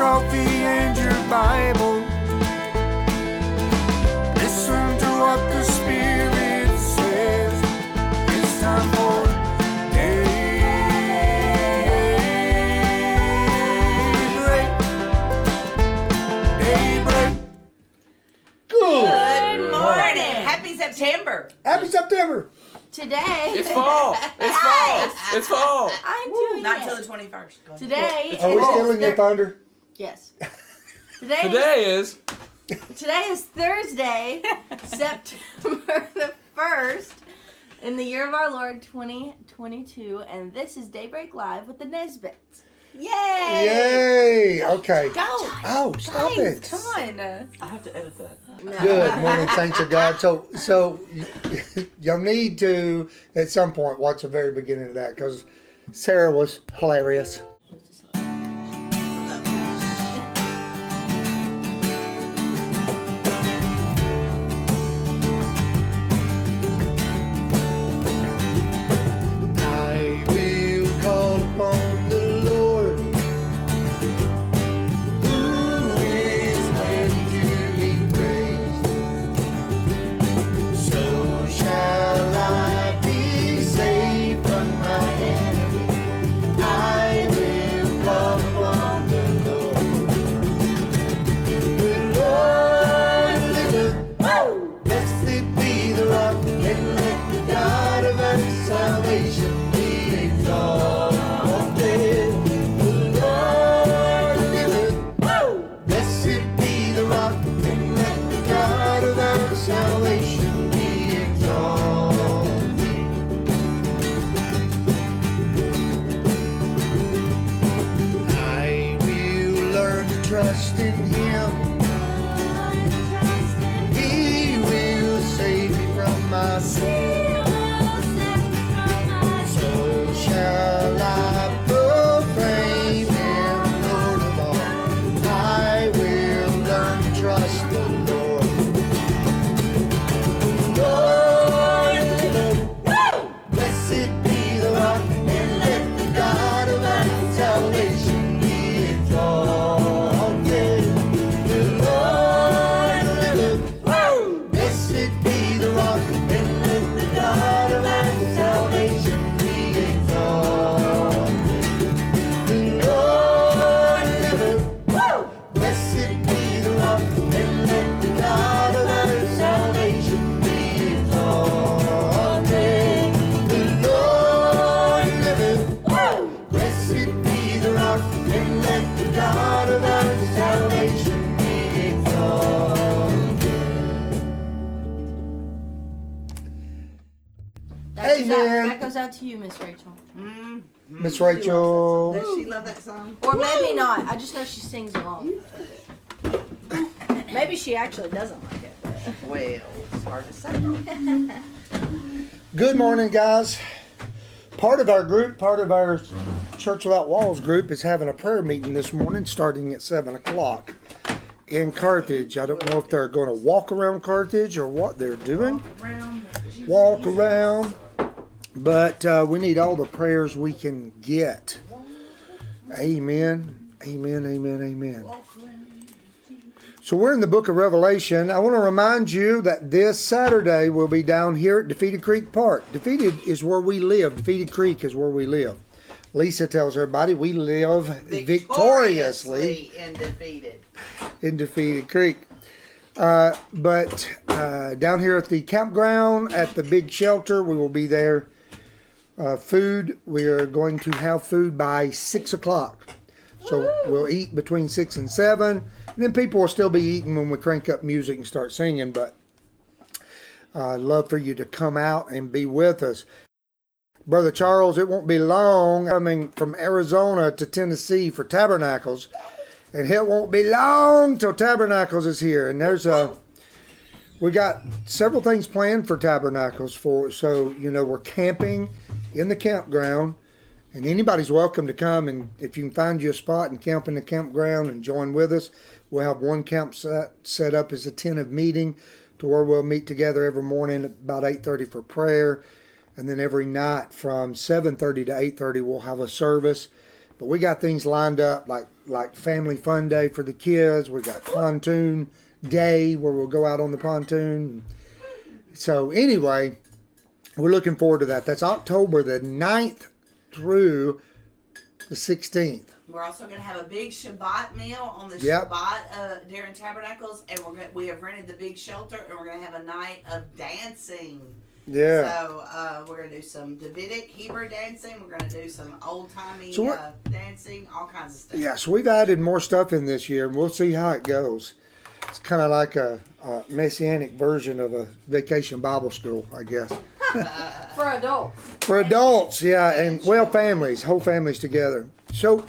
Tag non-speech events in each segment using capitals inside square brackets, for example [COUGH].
coffee and your Bible. Listen to what the Spirit says. It's time for daybreak. Daybreak. Good. Good morning. Happy September. Happy September. Today, It's fall. It's [LAUGHS] fall. It's fall. I'm doing Not it. till the 21st. Today, Are we is still in your thunder? Yes. [LAUGHS] Today, Today is today is Thursday, [LAUGHS] September the first, in the year of our Lord 2022, and this is Daybreak Live with the Nesbits. Yay! Yay. Okay. Go. Oh, stop it. Come on. I have to edit that. No. Good morning, [LAUGHS] thanks to God. So, so y- you'll need to at some point watch the very beginning of that because Sarah was hilarious. Amen. out to you, Miss Rachel. Mm-hmm. Miss Rachel. Does she love that song? Or maybe not. I just know she sings along. [LAUGHS] Maybe she actually doesn't like it. Well, it's hard to say. [LAUGHS] Good morning, guys. Part of our group, part of our Church Without Walls group, is having a prayer meeting this morning starting at 7 o'clock in Carthage. I don't know if they're going to walk around Carthage or what they're doing. Walk around. But uh, we need all the prayers we can get. Amen. Amen. Amen. Amen. So we're in the book of Revelation. I want to remind you that this Saturday we'll be down here at Defeated Creek Park. Defeated is where we live. Defeated Creek is where we live. Lisa tells everybody we live victoriously and defeated. in Defeated Creek. Uh, but uh, down here at the campground, at the big shelter, we will be there. Uh, food, we are going to have food by six o'clock. So we'll eat between six and seven. And then people will still be eating when we crank up music and start singing. But uh, I'd love for you to come out and be with us. Brother Charles, it won't be long coming from Arizona to Tennessee for Tabernacles. And it won't be long till Tabernacles is here. And there's a, we got several things planned for Tabernacles for, so, you know, we're camping in the campground. And anybody's welcome to come and if you can find you a spot and camp in the campground and join with us, we'll have one camp set, set up as a tent of meeting to where we'll meet together every morning about 8.30 for prayer. And then every night from 7.30 to 8.30, we'll have a service But we got things lined up like like family fun day for the kids. We got pontoon day where we'll go out on the pontoon. So anyway, we're looking forward to that. That's October the 9th through the 16th. We're also going to have a big Shabbat meal on the Yep. Shabbat uh, Darren Tabernacles, and we're going we have rented the big shelter, and we're going to have a night of dancing. Yeah. So uh, we're going to do some Davidic Hebrew dancing. We're going to do some old timey So uh, dancing, all kinds of stuff. Yeah, so we've added more stuff in this year, and we'll see how it goes. It's kind of like a, a messianic version of a vacation Bible school, I guess. For adults. For adults, yeah, and well, families, whole families together. So,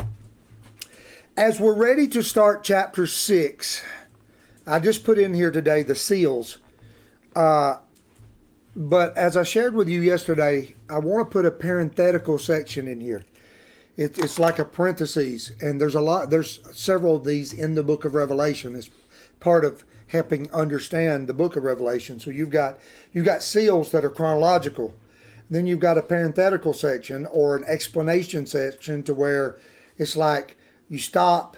as we're ready to start chapter six, I just put in here today the seals. Uh, but as I shared with you yesterday, I want to put a parenthetical section in here. It, it's like a parentheses, and there's a lot. There's several of these in the book of Revelation. It's part of helping understand the book of Revelation. So you've got you've got seals that are chronological. Then you've got a parenthetical section or an explanation section to where it's like you stop,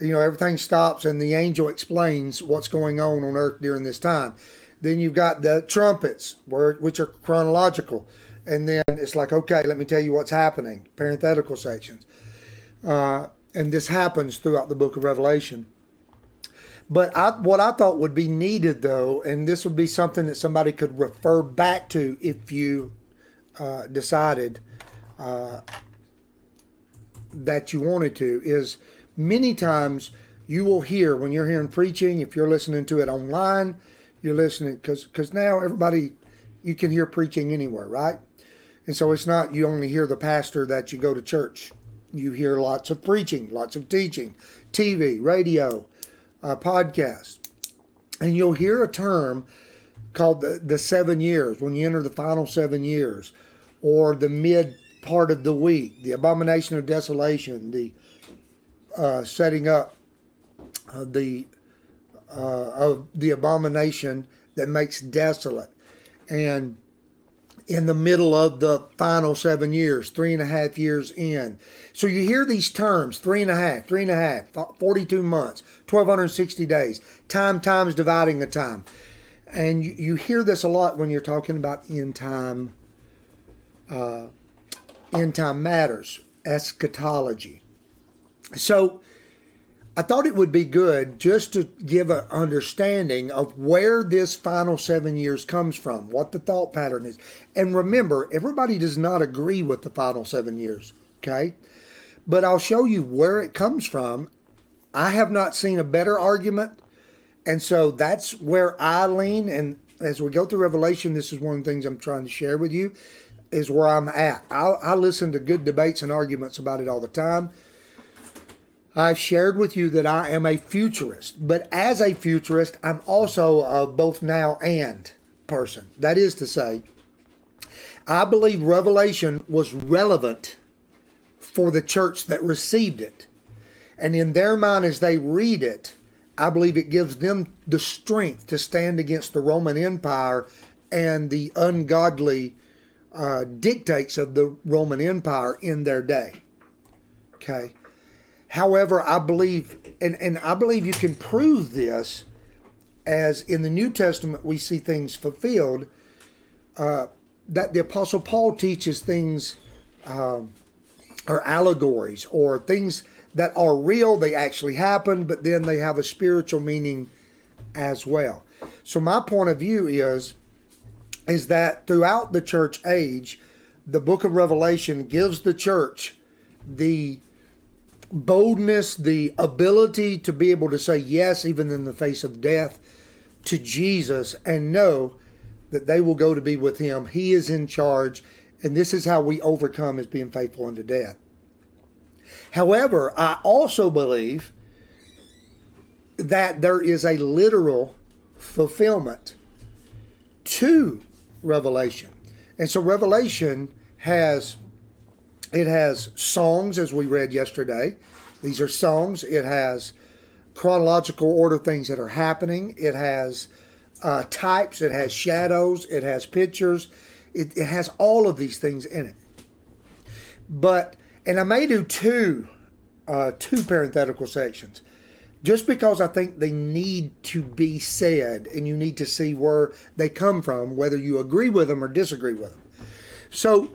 you know, everything stops and the angel explains what's going on on earth during this time. Then you've got the trumpets, where which are chronological, and then it's like, okay, let me tell you what's happening. Parenthetical sections, uh, and this happens throughout the book of Revelation. But I, what I thought would be needed, though, and this would be something that somebody could refer back to if you uh, decided uh, that you wanted to, is many times you will hear when you're hearing preaching, if you're listening to it online, you're listening because because now everybody you can hear preaching anywhere, right? And so it's not you only hear the pastor that you go to church. You hear lots of preaching, lots of teaching, TV, radio, uh, podcast, and you'll hear a term called the, the seven years when you enter the final seven years, or the mid part of the week, the abomination of desolation, the uh, setting up uh, the uh, of the abomination that makes desolate, and in the middle of the final seven years, three and a half years in. So you hear these terms three and a half, three and a half, 42 months, 1,260 days, time times dividing the time. And you, you hear this a lot when you're talking about end time, uh, end time matters, eschatology. So I thought it would be good just to give an understanding of where this final seven years comes from, what the thought pattern is. And remember, everybody does not agree with the final seven years, okay? But I'll show you where it comes from. I have not seen a better argument. And so that's where I lean. And as we go through Revelation, this is one of the things I'm trying to share with you, is where I'm at. I, I listen to good debates and arguments about it all the time. I've shared with you that I am a futurist, but as a futurist, I'm also a both now and person. That is to say, I believe Revelation was relevant for the church that received it. And in their mind, as they read it, I believe it gives them the strength to stand against the Roman Empire and the ungodly uh, dictates of the Roman Empire in their day. Okay. However, I believe, and, and I believe you can prove this as in the New Testament we see things fulfilled, uh, that the Apostle Paul teaches things um, or allegories or things that are real, they actually happen, but then they have a spiritual meaning as well. So my point of view is is that throughout the church age, the book of Revelation gives the church the boldness, the ability to be able to say yes, even in the face of death, to Jesus and know that they will go to be with him. He is in charge, and this is how we overcome as being faithful unto death. However, I also believe that there is a literal fulfillment to Revelation. And so Revelation has it has songs as we read yesterday. These are songs. It has chronological order things that are happening. It has uh, types. It has shadows. It has pictures. It, it has all of these things in it. But and I may do two uh, two parenthetical sections. Just because I think they need to be said, and you need to see where they come from, whether you agree with them or disagree with them. So,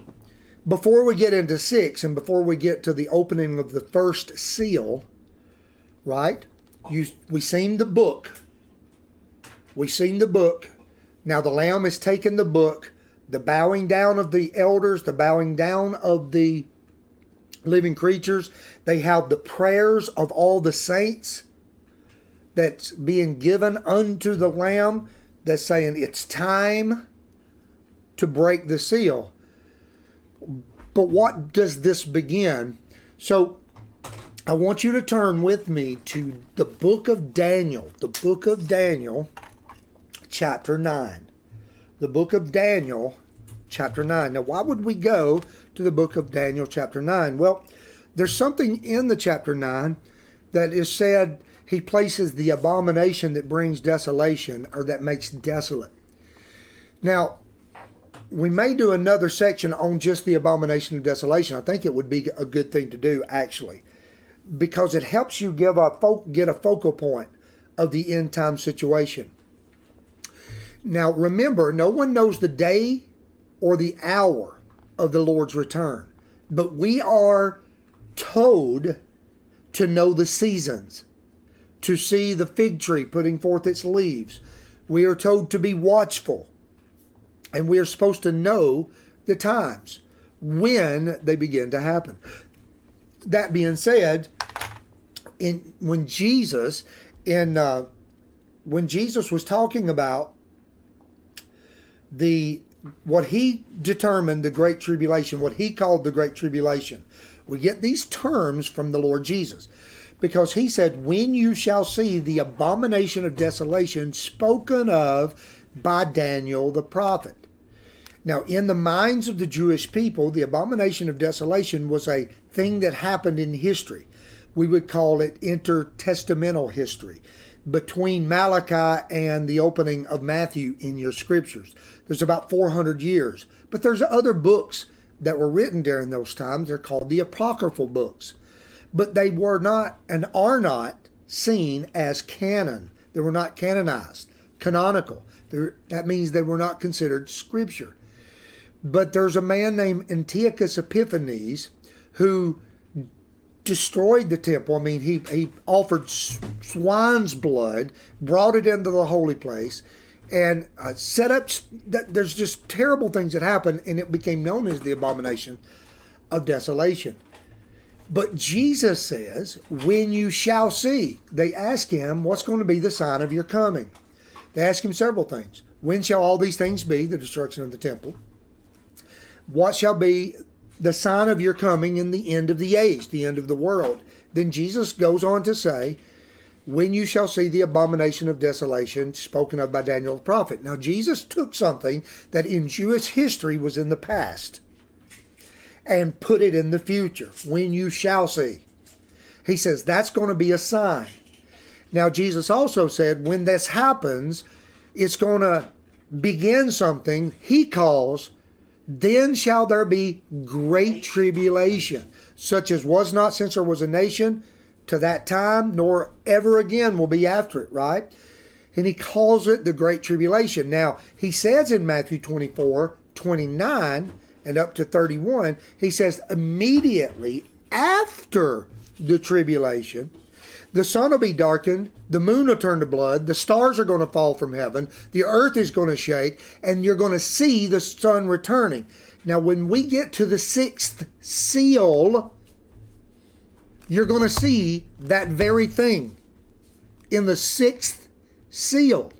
before we get into six, and before we get to the opening of the first seal, right? You we seen the book. We seen the book. Now the Lamb has taken the book. The bowing down of the elders, the bowing down of the living creatures. They have the prayers of all the saints that's being given unto the Lamb that's saying it's time to break the seal. But what does this begin? So I want you to turn with me to the book of Daniel, the book of Daniel, chapter 9. The book of Daniel, chapter 9. Now, why would we go to the book of Daniel, chapter 9? Well, there's something in the chapter 9 that is said he places the abomination that brings desolation or that makes desolate. Now, we may do another section on just the abomination of desolation. I think it would be a good thing to do, actually, because it helps you give a fo- get a focal point of the end time situation. Now, remember, no one knows the day or the hour of the Lord's return, but we are told to know the seasons, to see the fig tree putting forth its leaves. We are told to be watchful, and we are supposed to know the times when they begin to happen. That being said, in when Jesus in uh, when Jesus was talking about the what he determined the great tribulation, what he called the great tribulation, we get these terms from the Lord Jesus because he said, When you shall see the abomination of desolation spoken of by Daniel the prophet. Now, in the minds of the Jewish people, the abomination of desolation was a thing that happened in history. We would call it intertestamental history between Malachi and the opening of Matthew in your scriptures. There's about 400 years. But there's other books that were written during those times. They're called the apocryphal books. But they were not and are not seen as canon. They were not canonized, canonical. They're, that means they were not considered scripture. But there's a man named Antiochus Epiphanes who destroyed the temple. I mean, he, he offered swine's blood, brought it into the holy place, and uh, set up. There's just terrible things that happened, and it became known as the abomination of desolation. But Jesus says, When you shall see, they ask him, What's going to be the sign of your coming? They ask him several things. When shall all these things be, the destruction of the temple? What shall be the sign of your coming in the end of the age, the end of the world? Then Jesus goes on to say, When you shall see the abomination of desolation spoken of by Daniel the prophet. Now, Jesus took something that in Jewish history was in the past and put it in the future. When you shall see. He says that's going to be a sign. Now, Jesus also said when this happens, it's going to begin something he calls, then shall there be great tribulation, such as was not since there was a nation to that time, nor ever again will be after it, right? And he calls it the great tribulation. Now, he says in Matthew 24 29 and up to 31, he says, immediately after the tribulation, the sun will be darkened, the moon will turn to blood, the stars are going to fall from heaven, the earth is going to shake, and you're going to see the Son returning. Now, when we get to the sixth seal, you're going to see that very thing in the sixth seal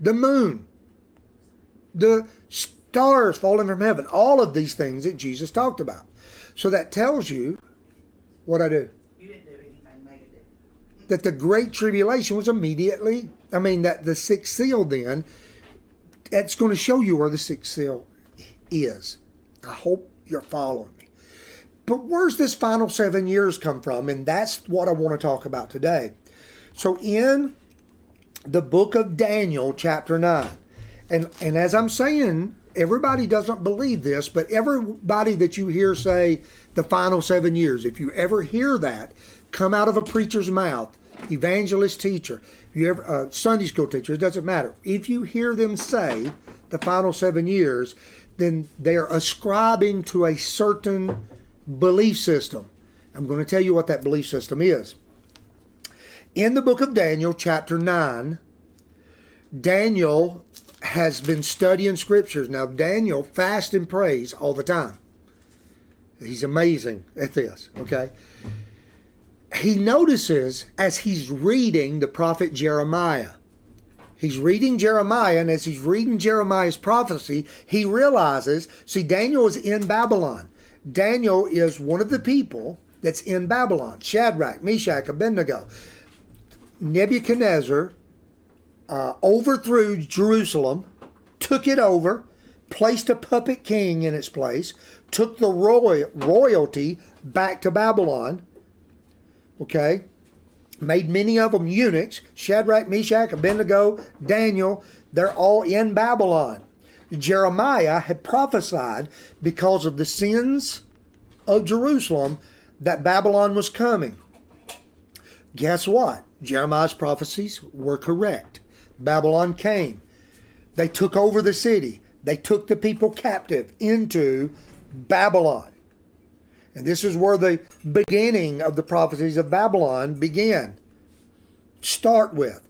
the moon, the stars falling from heaven, all of these things that Jesus talked about. So that tells you what I do. That the great tribulation was immediately i mean that the sixth seal then that's going to show you where the sixth seal is. I hope you're following me. But where's this final seven years come from? And that's what i want to talk about today. So in the book of daniel chapter 9 and and as i'm saying everybody doesn't believe this, but everybody that you hear say the final seven years, if you ever hear that come out of a preacher's mouth, evangelist teacher, you ever uh, Sunday school teacher, it doesn't matter. If you hear them say the final seven years, then they're ascribing to a certain belief system. I'm going to tell you what that belief system is. In the book of Daniel, chapter 9, Daniel has been studying scriptures. Now, Daniel fasts and prays all the time. He's amazing at this, okay? He notices as he's reading the prophet Jeremiah, he's reading Jeremiah, and as he's reading Jeremiah's prophecy, he realizes see, Daniel is in Babylon. Daniel is one of the people that's in Babylon Shadrach, Meshach, Abednego. Nebuchadnezzar uh, overthrew Jerusalem, took it over, placed a puppet king in its place, took the roy- royalty back to Babylon. Okay, made many of them eunuchs. Shadrach, Meshach, Abednego, Daniel. They're all in Babylon. Jeremiah had prophesied because of the sins of Jerusalem that Babylon was coming. Guess what? Jeremiah's prophecies were correct. Babylon came. They took over the city. They took the people captive into Babylon. And this is where the beginning of the prophecies of Babylon began. Start with.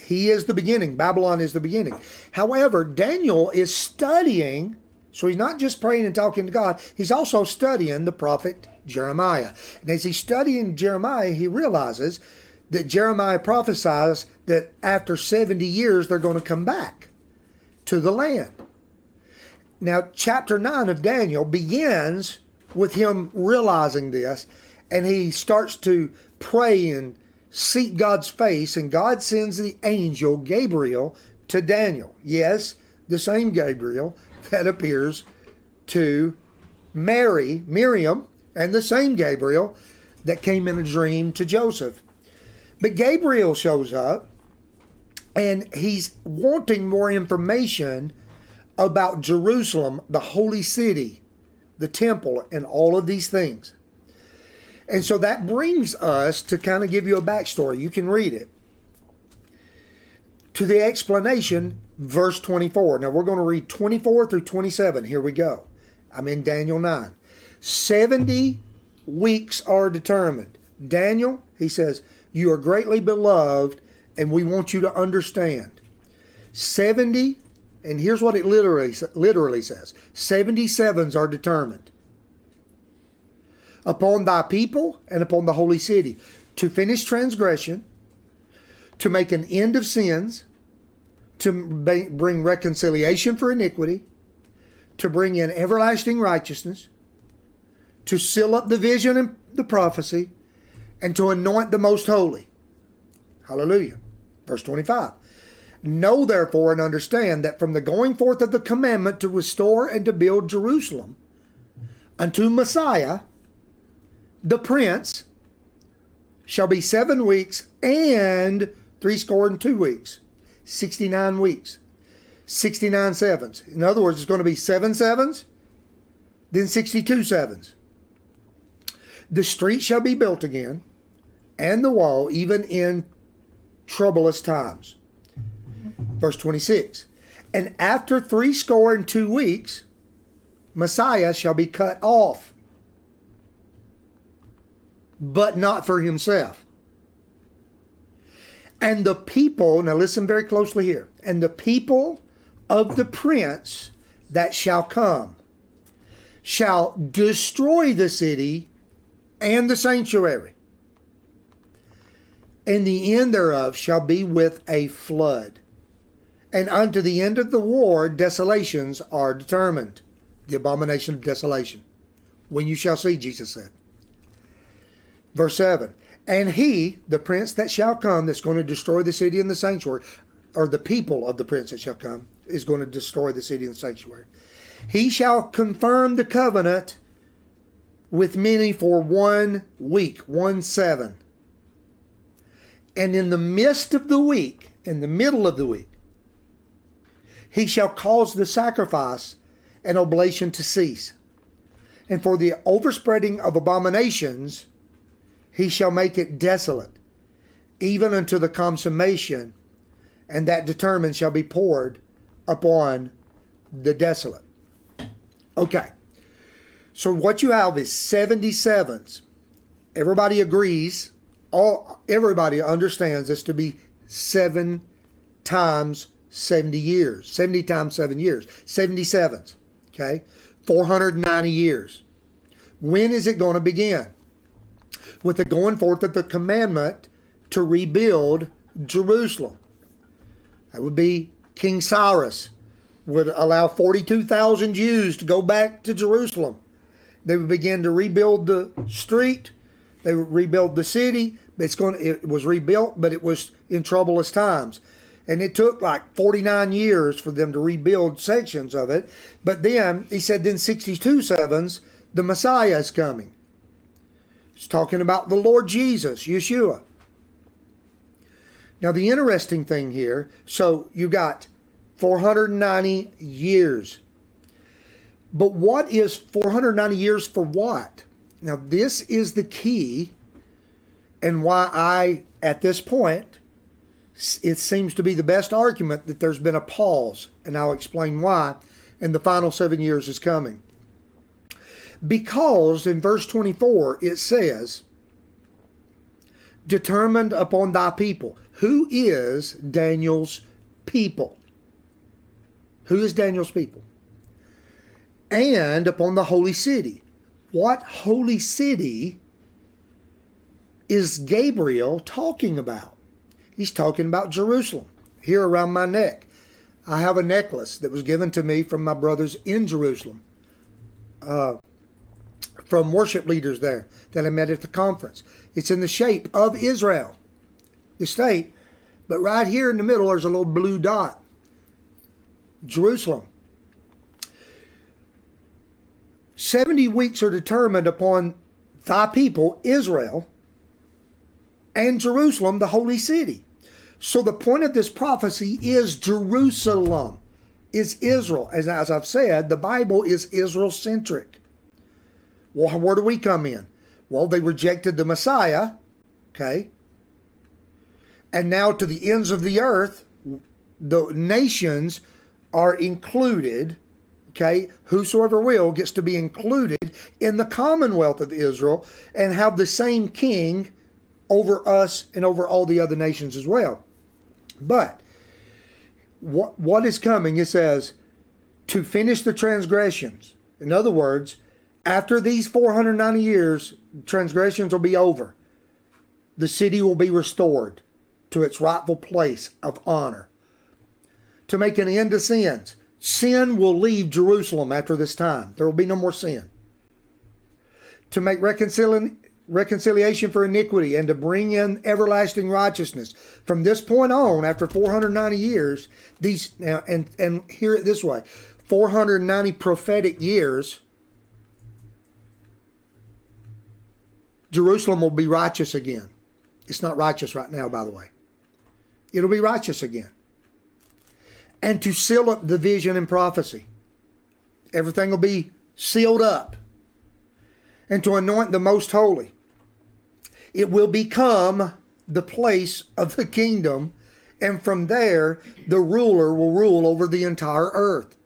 He is the beginning. Babylon is the beginning. However, Daniel is studying, so he's not just praying and talking to God, he's also studying the prophet Jeremiah. And as he's studying Jeremiah, he realizes that Jeremiah prophesies that after 70 years they're going to come back to the land. Now, chapter 9 of Daniel begins with him realizing this, and he starts to pray and seek God's face, and God sends the angel Gabriel to Daniel. Yes, the same Gabriel that appears to Mary, Miriam, and the same Gabriel that came in a dream to Joseph. But Gabriel shows up and he's wanting more information about Jerusalem, the holy city, the temple, and all of these things. And so that brings us to kind of give you a backstory. You can read it. To the explanation, verse 24. Now we're going to read 24 through 27. Here we go. I'm in Daniel 9. 70 weeks are determined. Daniel, he says, you are greatly beloved, and we want you to understand. 70, and here's what it literally, literally says 77s are determined upon thy people and upon the holy city to finish transgression, to make an end of sins, to bring reconciliation for iniquity, to bring in everlasting righteousness, to seal up the vision and the prophecy, and to anoint the most holy. Hallelujah. Verse 25. Know therefore and understand that from the going forth of the commandment to restore and to build Jerusalem unto Messiah, the prince, shall be seven weeks and three score and two weeks, 69 weeks, 69 sevens. In other words, it's going to be seven sevens, then 62 sevens. The street shall be built again, and the wall, even in troublous times. Verse 26 And after three score and two weeks, Messiah shall be cut off, but not for himself. And the people, now listen very closely here, and the people of the prince that shall come shall destroy the city and the sanctuary. And the end thereof shall be with a flood. And unto the end of the war, desolations are determined. The abomination of desolation. When you shall see, Jesus said. Verse 7 And he, the prince that shall come, that's going to destroy the city and the sanctuary, or the people of the prince that shall come, is going to destroy the city and the sanctuary. He shall confirm the covenant with many for one week, one seven. And in the midst of the week, in the middle of the week, he shall cause the sacrifice and oblation to cease. And for the overspreading of abominations, he shall make it desolate, even unto the consummation, and that determined shall be poured upon the desolate. Okay. So what you have is 77s. Everybody agrees, all everybody understands this to be 7 times 70 years. 70 times 7 years. 77s. Okay? 490 years. When is it going to begin? With the going forth of the commandment to rebuild Jerusalem. That would be King Cyrus would allow 42,000 Jews to go back to Jerusalem. They would begin to rebuild the street. They would rebuild the city. It's going. It was rebuilt, but it was in troublous times, and it took like 49 years for them to rebuild sections of it. But then he said, then 62 sevens, the Messiah is coming. He's talking about the Lord Jesus, Yeshua. Now the interesting thing here, so you got 490 years. But what is 490 years for what? Now, this is the key, and why I, at this point, it seems to be the best argument that there's been a pause, and I'll explain why, and the final seven years is coming. Because in verse 24 it says, determined upon thy people. Who is Daniel's people? Who is Daniel's people? And upon the holy city. What holy city is Gabriel talking about? He's talking about Jerusalem, here around my neck. I have a necklace that was given to me from my brothers in Jerusalem, uh, from worship leaders there that I met at the conference. It's in the shape of Israel, the state, but right here in the middle, there's a little blue dot. Jerusalem. 70 weeks are determined upon thy people, Israel, and Jerusalem, the holy city. So the point of this prophecy is Jerusalem, is Israel. As, as I've said, the Bible is Israel centric. Well, where do we come in? Well, they rejected the Messiah, okay? And now to the ends of the earth, the nations are included, okay? Whosoever will gets to be included in the commonwealth of Israel and have the same king over us and over all the other nations as well. But what what is coming? It says to finish the transgressions. In other words, after these 490 years, transgressions will be over. The city will be restored to its rightful place of honor to make an end to sins. Sin will leave Jerusalem after this time. There will be no more sin. To make reconciliation reconciliation for iniquity and to bring in everlasting righteousness. From this point on, after 490 years, these now and and hear it this way: 490 prophetic years. Jerusalem will be righteous again. It's not righteous right now, by the way. It'll be righteous again and to seal up the vision and prophecy. Everything will be sealed up. And to anoint the most holy. It will become the place of the kingdom, and from there, the ruler will rule over the entire earth.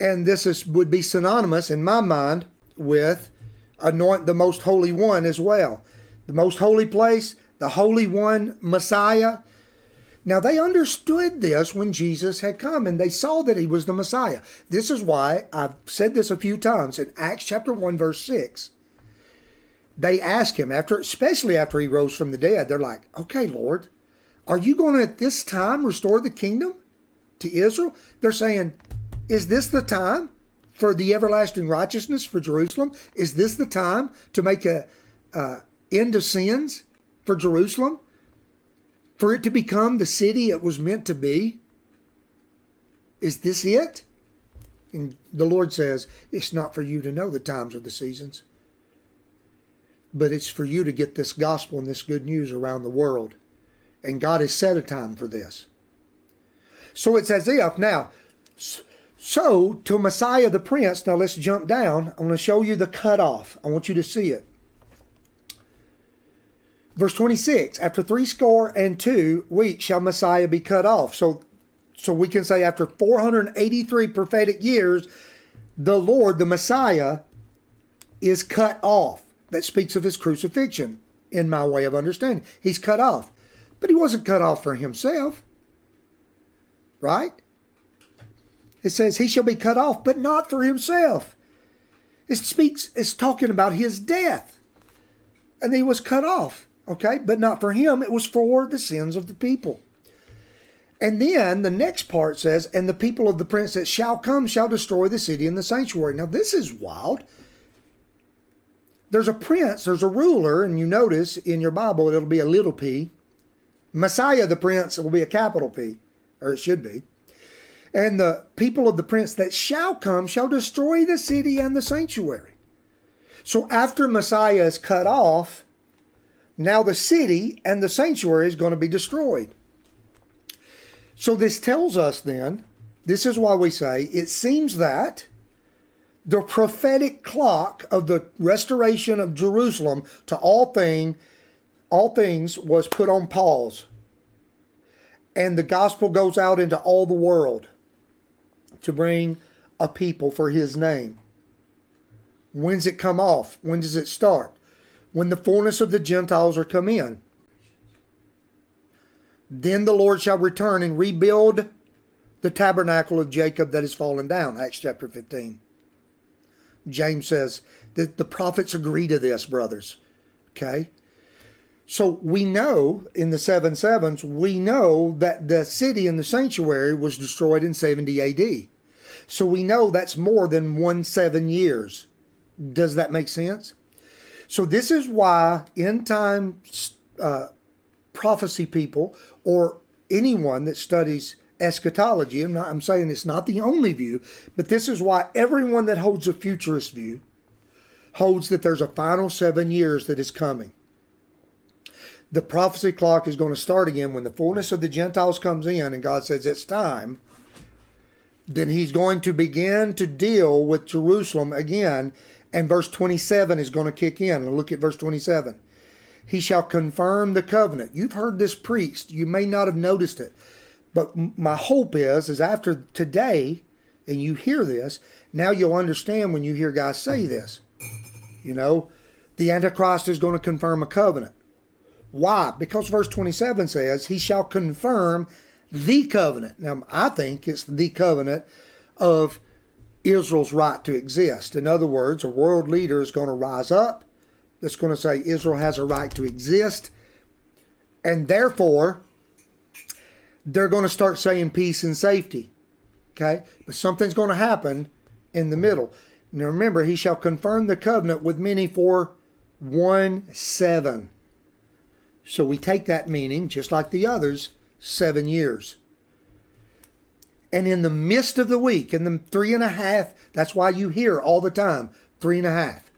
And this is, would be synonymous in my mind with anoint the most holy one as well. The most holy place, the holy one, Messiah, now they understood this when Jesus had come and they saw that he was the Messiah. This is why I've said this a few times in Acts chapter 1 verse 6. They ask him after especially after he rose from the dead, they're like, "Okay, Lord, are you going to at this time restore the kingdom to Israel?" They're saying, "Is this the time for the everlasting righteousness for Jerusalem? Is this the time to make a uh, end of sins for Jerusalem?" for it to become the city it was meant to be? Is this it? And the Lord says, It's not for you to know the times or the seasons, but it's for you to get this gospel and this good news around the world. And God has set a time for this. So it's as if now. So to Messiah the Prince. Now let's jump down. I want to show you the cutoff. I want you to see it. Verse 26 After three score and two weeks shall Messiah be cut off. So, so we can say after 483 prophetic years, the Lord, the Messiah, is cut off. That speaks of his crucifixion, in my way of understanding. He's cut off. But he wasn't cut off for himself. Right? It says he shall be cut off, but not for himself. It speaks, it's talking about his death. And he was cut off. Okay, but not for him, it was for the sins of the people. And then the next part says, And the people of the prince that shall come shall destroy the city and the sanctuary. Now, this is wild. There's a prince, there's a ruler, and you notice in your Bible it'll be a little p. Messiah, the prince, will be a capital P, or it should be. And the people of the prince that shall come shall destroy the city and the sanctuary. So after Messiah is cut off, now the city and the sanctuary is going to be destroyed. So this tells us then, this is why we say it seems that the prophetic clock of the restoration of Jerusalem to all thing, all things was put on pause. And the gospel goes out into all the world to bring a people for his name. When's it come off? When does it start? when the fullness of the Gentiles are come in. Then the Lord shall return and rebuild the tabernacle of Jacob that is fallen down. Acts chapter 15. James says that the prophets agree to this, brothers. Okay? So we know in the seven sevens, we know that the city and the sanctuary was destroyed in 70 AD. So we know that's more than one seven years. Does that make sense? So this is why end time uh, prophecy people or anyone that studies eschatology, I'm, not, I'm saying it's not the only view, but this is why everyone that holds a futurist view holds that there's a final seven years that is coming. The prophecy clock is going to start again when the fullness of the Gentiles comes in and God says it's time. Then he's going to begin to deal with Jerusalem again and verse 27 is going to kick in. Look at verse 27. He shall confirm the covenant. You've heard this preached. You may not have noticed it. But my hope is, is after today, and you hear this, now you'll understand when you hear guys say mm-hmm. this. You know, the Antichrist is going to confirm a covenant. Why? Because verse 27 says, He shall confirm the covenant. Now, I think it's the covenant of Israel's right to exist. In other words, a world leader is going to rise up that's going to say Israel has a right to exist. And therefore, they're going to start saying peace and safety. Okay? But something's going to happen in the middle. Now remember, he shall confirm the covenant with many for one seven. So we take that meaning, just like the others, seven years. And in the midst of the week, in the three and a half, that's why you hear all the time three and a half,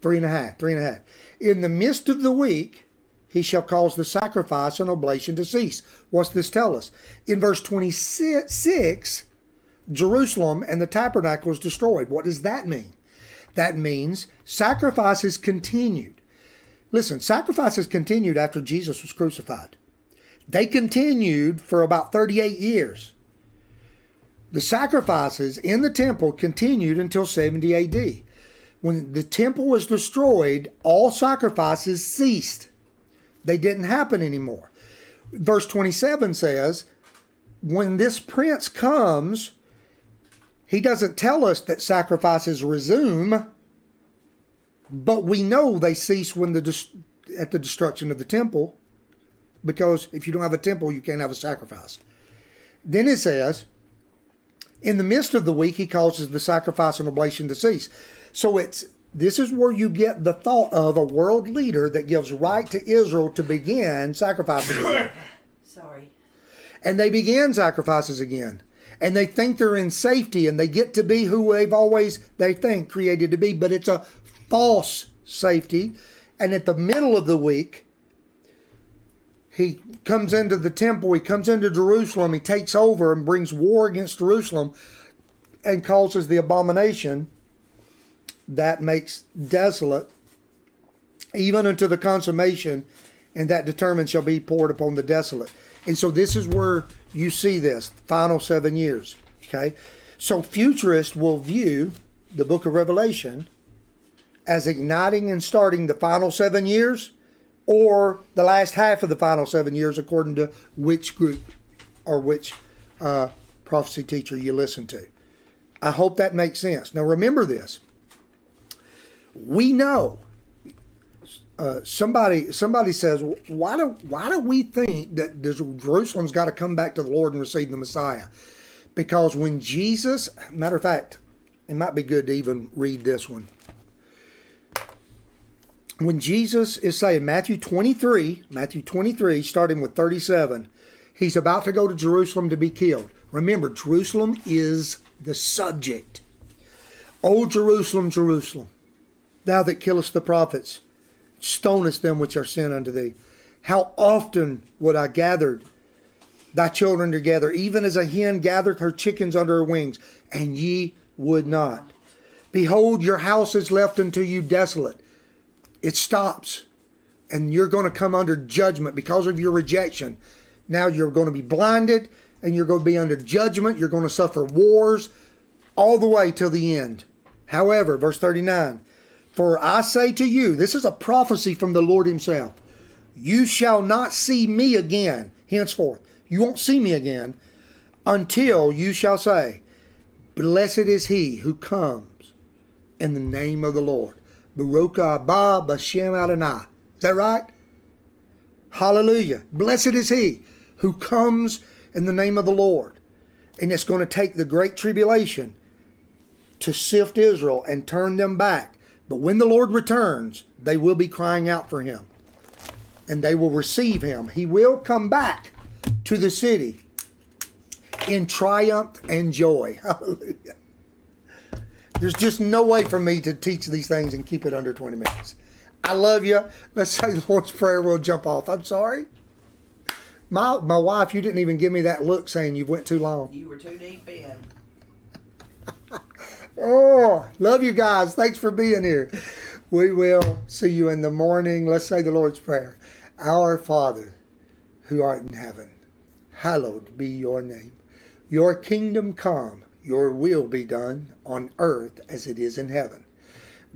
three and a half, three and a half. In the midst of the week, he shall cause the sacrifice and oblation to cease. What's this tell us? In verse 26, Jerusalem and the tabernacle is destroyed. What does that mean? That means sacrifices continued. Listen, sacrifices continued after Jesus was crucified. They continued for about 38 years. The sacrifices in the temple continued until 70 AD. When the temple was destroyed, all sacrifices ceased. They didn't happen anymore. Verse 27 says, when this prince comes, he doesn't tell us that sacrifices resume, but we know they cease when the at the destruction of the temple, because if you don't have a temple, you can't have a sacrifice. Then it says, in the midst of the week, he causes the sacrifice and oblation to cease. So it's this is where you get the thought of a world leader that gives right to Israel to begin sacrifices. again. Sorry. And they begin sacrifices again. And they think they're in safety and they get to be who they've always, they think, created to be. But it's a false safety. And at the middle of the week, he comes into the temple, he comes into Jerusalem, he takes over and brings war against Jerusalem and causes the abomination that makes desolate even unto the consummation, and that determined shall be poured upon the desolate. And so this is where you see this final seven years. Okay. So futurists will view the book of Revelation as igniting and starting the final seven years or the last half of the final seven years, according to which group or which uh, prophecy teacher you listen to. I hope that makes sense. Now remember this. We know uh, somebody somebody says why do why do we think that Jerusalem's got to come back to the Lord and receive the Messiah? Because when Jesus, matter of fact, it might be good to even read this one. When Jesus is saying Matthew 23, Matthew 23, starting with 37, he's about to go to Jerusalem to be killed. Remember, Jerusalem is the subject. O Jerusalem, Jerusalem, thou that killest the prophets stonest them which are sent unto thee. How often would I gather thy children together, even as a hen gathereth her chickens under her wings, and ye would not. Behold, your house is left unto you desolate. It stops, and you're going to come under judgment because of your rejection. Now you're going to be blinded, and you're going to be under judgment. You're going to suffer wars all the way till the end. However, verse 39 for I say to you, this is a prophecy from the Lord Himself, you shall not see me again henceforth. You won't see me again until you shall say, Blessed is he who comes in the name of the Lord. Baruch haba b'shem Adonai. Is that right? Hallelujah. Blessed is he who comes in the name of the Lord. And it's going to take the great tribulation to sift Israel and turn them back but when the Lord returns, they will be crying out for him and they will receive him. He will come back to the city in triumph and joy. [LAUGHS] Hallelujah. There's just no way for me to teach these things and keep it under 20 minutes. I love you. Let's say the Lord's Prayer. We'll jump off. I'm sorry. My, my wife, you didn't even give me that look saying you went too long. You were too deep in. Oh, love you guys. Thanks for being here. We will see you in the morning. Let's say the Lord's Prayer. Our Father, who art in heaven, hallowed be your name. Your kingdom come, your will be done on earth as it is in heaven.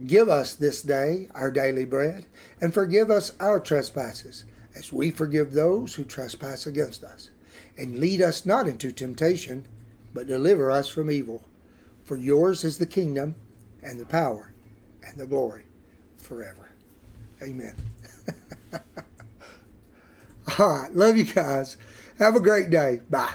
Give us this day our daily bread, and forgive us our trespasses, as we forgive those who trespass against us. And lead us not into temptation, but deliver us from evil. For yours is the kingdom and the power and the glory forever. Amen. [LAUGHS] All right. Love you guys. Have a great day. Bye.